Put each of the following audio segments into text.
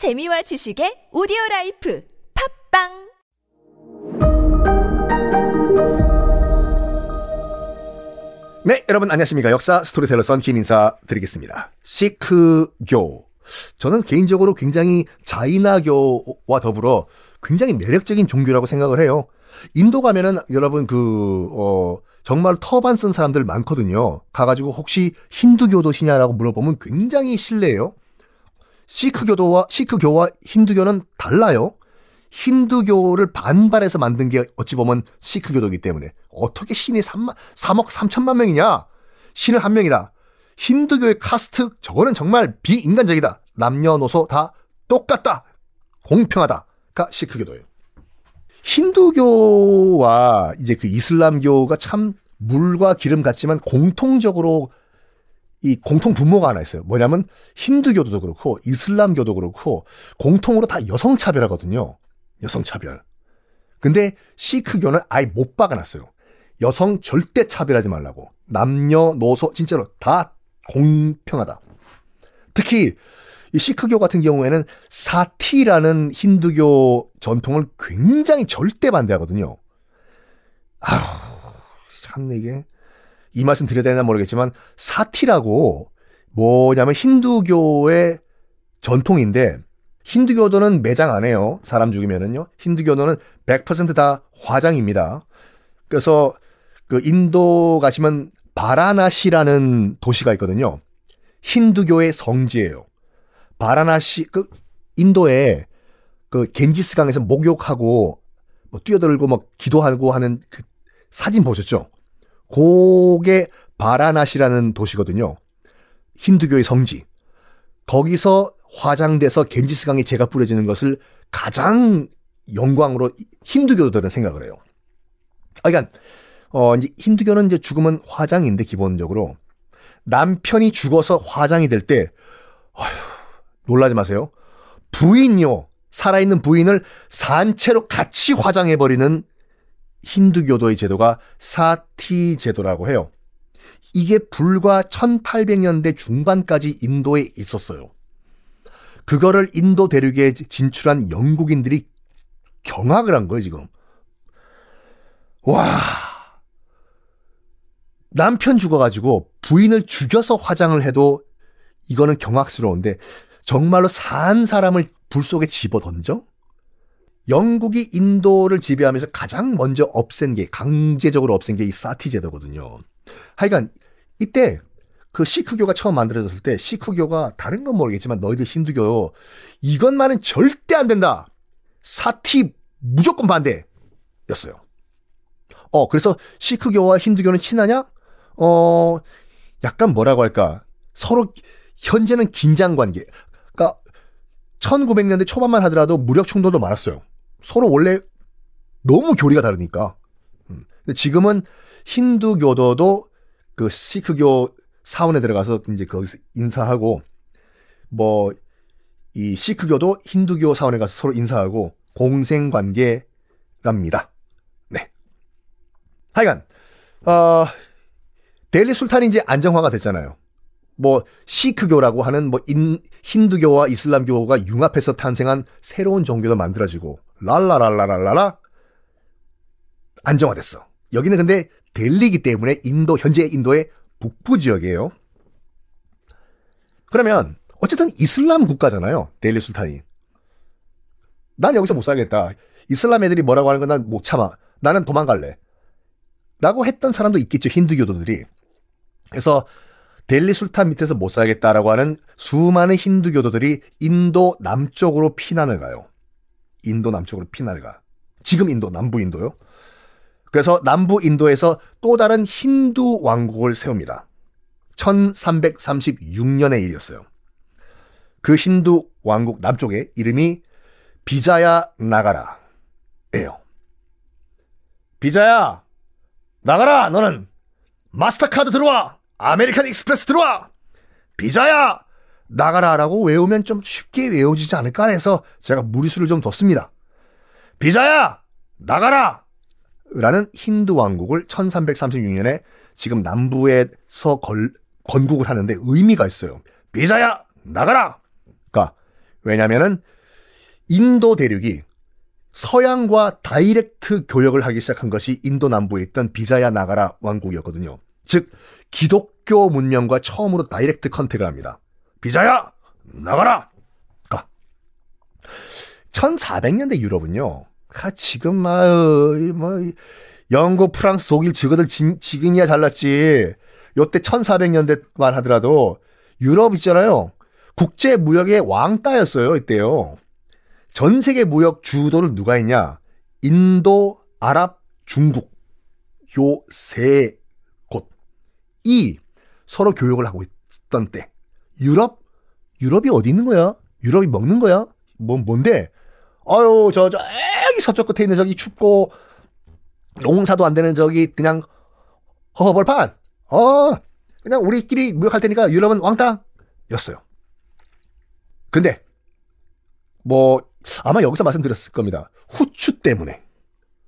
재미와 지식의 오디오 life 팟빵 네, 여러분 안녕하십니까. 역사 스토리텔러 썬킴 인사 드리겠습니다. 시크교. 저는 개인적으로 굉장히 자이나교와 더불어 굉장히 매력적인 종교라고 생각을 해요. 인도 가면은 여러분 그, 어, 정말 터반 쓴 사람들 많거든요. 가가지고 혹시 힌두교도 시냐라고 물어보면 굉장히 실례예요. 시크교도와, 시크교와 힌두교는 달라요. 힌두교를 반발해서 만든 게 어찌 보면 시크교도이기 때문에 어떻게 신이 3만, 3억 3천만 명이냐? 신은 한 명이다. 힌두교의 카스트 저거는 정말 비인간적이다. 남녀노소 다 똑같다. 공평하다가 시크교도예요. 힌두교와 이제 그 이슬람교가 참 물과 기름 같지만 공통적으로 이 공통 분모가 하나 있어요. 뭐냐면 힌두교도 그렇고 이슬람교도 그렇고 공통으로 다 여성 차별하거든요. 여성 차별. 근데 시크교는 아예 못 박아놨어요. 여성 절대 차별하지 말라고. 남녀, 노소, 진짜로 다 공평하다. 특히 이 시크교 같은 경우에는 사티라는 힌두교 전통을 굉장히 절대 반대하거든요. 아휴, 참 이게 이 말씀 드려야 되나 모르겠지만 사티라고 뭐냐면 힌두교의 전통인데 힌두교도는 매장 안 해요. 사람 죽이면은요. 힌두교도는 100%다 화장입니다. 그래서 그 인도 가시면 바라나시라는 도시가 있거든요. 힌두교의 성지예요. 바라나시 그 인도에 그 겐지스 강에서 목욕하고 뭐 뛰어들고 막 기도하고 하는 그 사진 보셨죠? 고게 바라나시라는 도시거든요. 힌두교의 성지. 거기서 화장돼서 겐지스강에 재가 뿌려지는 것을 가장 영광으로 힌두교도들은 생각을 해요. 아, 그러니까 어 이제 힌두교는 이제 죽으면 화장인데 기본적으로 남편이 죽어서 화장이 될 때 놀라지 마세요. 부인요 살아있는 부인을 산채로 같이 화장해 버리는 힌두교도의 제도가 사티 제도라고 해요. 이게 불과 1800년대 중반까지 인도에 있었어요. 그거를 인도 대륙에 진출한 영국인들이 경악을 한 거예요, 지금. 와. 남편 죽어가지고 부인을 죽여서 화장을 해도 이거는 경악스러운데 정말로 산 사람을 불 속에 집어 던져? 영국이 인도를 지배하면서 가장 먼저 없앤 게 강제적으로 없앤 게 이 사티 제도거든요. 하여간 이때 그 시크교가 처음 만들어졌을 때 시크교가 다른 건 모르겠지만 너희들 힌두교 이것만은 절대 안 된다. 사티 무조건 반대였어요. 어 그래서 시크교와 힌두교는 친하냐? 어 약간 뭐라고 할까 서로 현재는 긴장 관계. 그러니까 1900년대 초반만 하더라도 무력 충돌도 많았어요. 서로 원래 너무 교리가 다르니까. 음. 근데 지금은 힌두교도도 그 시크교 사원에 들어가서 이제 거기서 인사하고 뭐 이 시크교도 힌두교 사원에 가서 서로 인사하고 공생 관계랍니다. 네. 하여간 어 델리 술탄이 이제 안정화가 됐잖아요. 뭐 시크교라고 하는 뭐 인, 힌두교와 이슬람교가 융합해서 탄생한 새로운 종교도 만들어지고 랄라랄라랄라라 안정화됐어. 여기는 근데 델리기 때문에 인도 현재 인도의 북부 지역이에요. 그러면 어쨌든 이슬람 국가잖아요. 델리 술탄이. 난 여기서 못 살겠다. 이슬람 애들이 뭐라고 하는 건 난 못 참아. 나는 도망갈래. 라고 했던 사람도 있겠죠. 힌두교도들이. 그래서 델리 술탄 밑에서 못 살겠다라고 하는 수많은 힌두교도들이 인도 남쪽으로 피난을 가요. 인도 남쪽으로 피난을 가. 지금 인도, 남부 인도요. 그래서 남부 인도에서 또 다른 힌두 왕국을 세웁니다. 1336년의 일이었어요. 그 힌두 왕국 남쪽에 이름이 비자야 나가라예요. 비자야 나가라 너는 마스터카드 들어와 아메리칸 익스프레스 들어와 비자야 나가라라고 외우면 좀 쉽게 외워지지 않을까 해서 제가 무리수를 좀 뒀습니다. 비자야 나가라 라는 힌두 왕국을 1336년에 지금 남부에서 걸, 건국을 하는데 의미가 있어요. 비자야 나가라. 그러니까 왜냐면은 인도 대륙이 서양과 direct 교역을 하기 시작한 것이 인도 남부에 있던 비자야 나가라 왕국이었거든요. 즉 기독교 문명과 처음으로 direct contact을 합니다. 비자야 나가라. 가. 1400년대 유럽은요. 아, 지금 막, 뭐, 영국, 프랑스, 독일, 지그들 지금이야 잘났지. 요때 1400년대만 하더라도 유럽 있잖아요. 국제 무역의 왕따였어요, 이때요. 전 세계 무역 주도를 누가 했냐? 인도, 아랍, 중국. 요 세 곳이 서로 교역을 하고 있던 때. 유럽? 유럽이 어디 있는 거야? 유럽이 먹는 거야? 뭐, 뭔데? 아유, 저, 저, 애기 서쪽 끝에 있는 저기 춥고, 농사도 안 되는 저기, 그냥, 허허벌판. 어, 그냥 우리끼리 무역할 테니까 유럽은 왕땅. 였어요. 근데, 뭐, 아마 여기서 말씀드렸을 겁니다. 후추 때문에.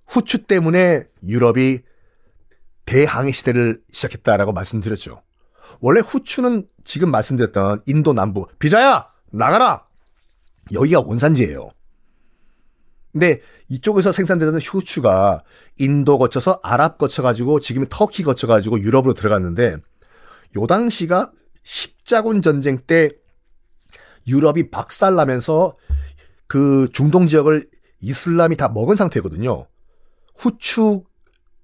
후추 때문에 유럽이 대항해 시대를 시작했다라고 말씀드렸죠. 원래 후추는 지금 말씀드렸던 인도 남부, 비자야! 나가라! 여기가 원산지예요. 근데 이쪽에서 생산되는 후추가 인도 거쳐서 아랍 거쳐가지고 지금 터키 거쳐가지고 유럽으로 들어갔는데 요 당시가 십자군 전쟁 때 유럽이 박살나면서 그 중동 지역을 이슬람이 다 먹은 상태거든요. 후추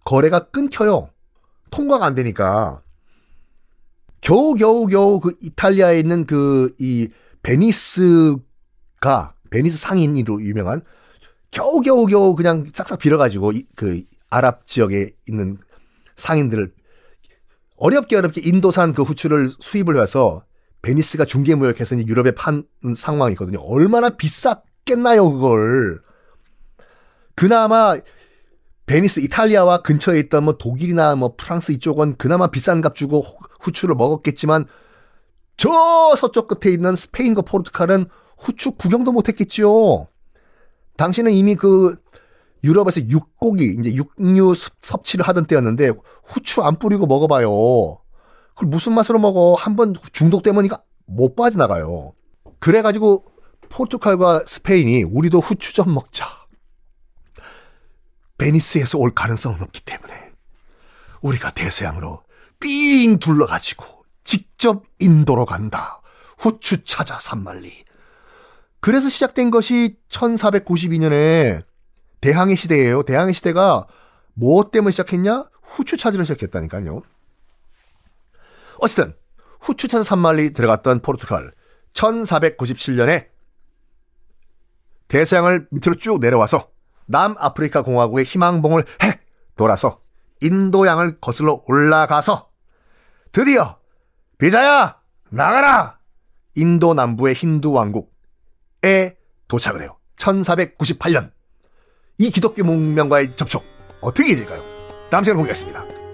거래가 끊겨요. 통과가 안 되니까. 겨우 겨우 겨우 그 이탈리아에 있는 그 이 베니스가 베니스 상인으로 유명한 겨우 겨우 겨우 그냥 싹싹 빌어가지고 그 아랍 지역에 있는 상인들을 어렵게 어렵게 인도산 그 후추를 수입을 해서 베니스가 중개 무역해서 유럽에 판 상황이거든요. 얼마나 비쌌겠나요, 그걸. 그나마 베니스, 이탈리아와 근처에 있던 뭐 독일이나 뭐 프랑스 이쪽은 그나마 비싼 값 주고 후추를 먹었겠지만 저 서쪽 끝에 있는 스페인과 포르투갈은 후추 구경도 못 했겠지요. 당신은 이미 그 유럽에서 육고기, 이제 육류 섭취를 하던 때였는데 후추 안 뿌리고 먹어봐요. 그걸 무슨 맛으로 먹어? 한번 중독되면 이거 못 빠져나가요. 그래가지고 포르투갈과 스페인이 우리도 후추 좀 먹자. 베니스에서 올 가능성은 없기 때문에 우리가 대서양으로 삥 둘러가지고 직접 인도로 간다. 후추 찾아 산말리. 그래서 시작된 것이 1492년에 대항해 시대예요. 대항해 시대가 뭐 때문에 시작했냐? 후추 찾으러 시작했다니까요. 어쨌든 후추 찾아 산말리 들어갔던 포르투갈 1497년에 대서양을 밑으로 쭉 내려와서 남아프리카 공화국의 희망봉을 해 돌아서 인도양을 거슬러 올라가서 드디어 비자야 나가라 인도 남부의 힌두 왕국에 도착을 해요. 1498년 이 기독교 문명과의 접촉 어떻게 이어질까요? 다음 시간에 보겠습니다.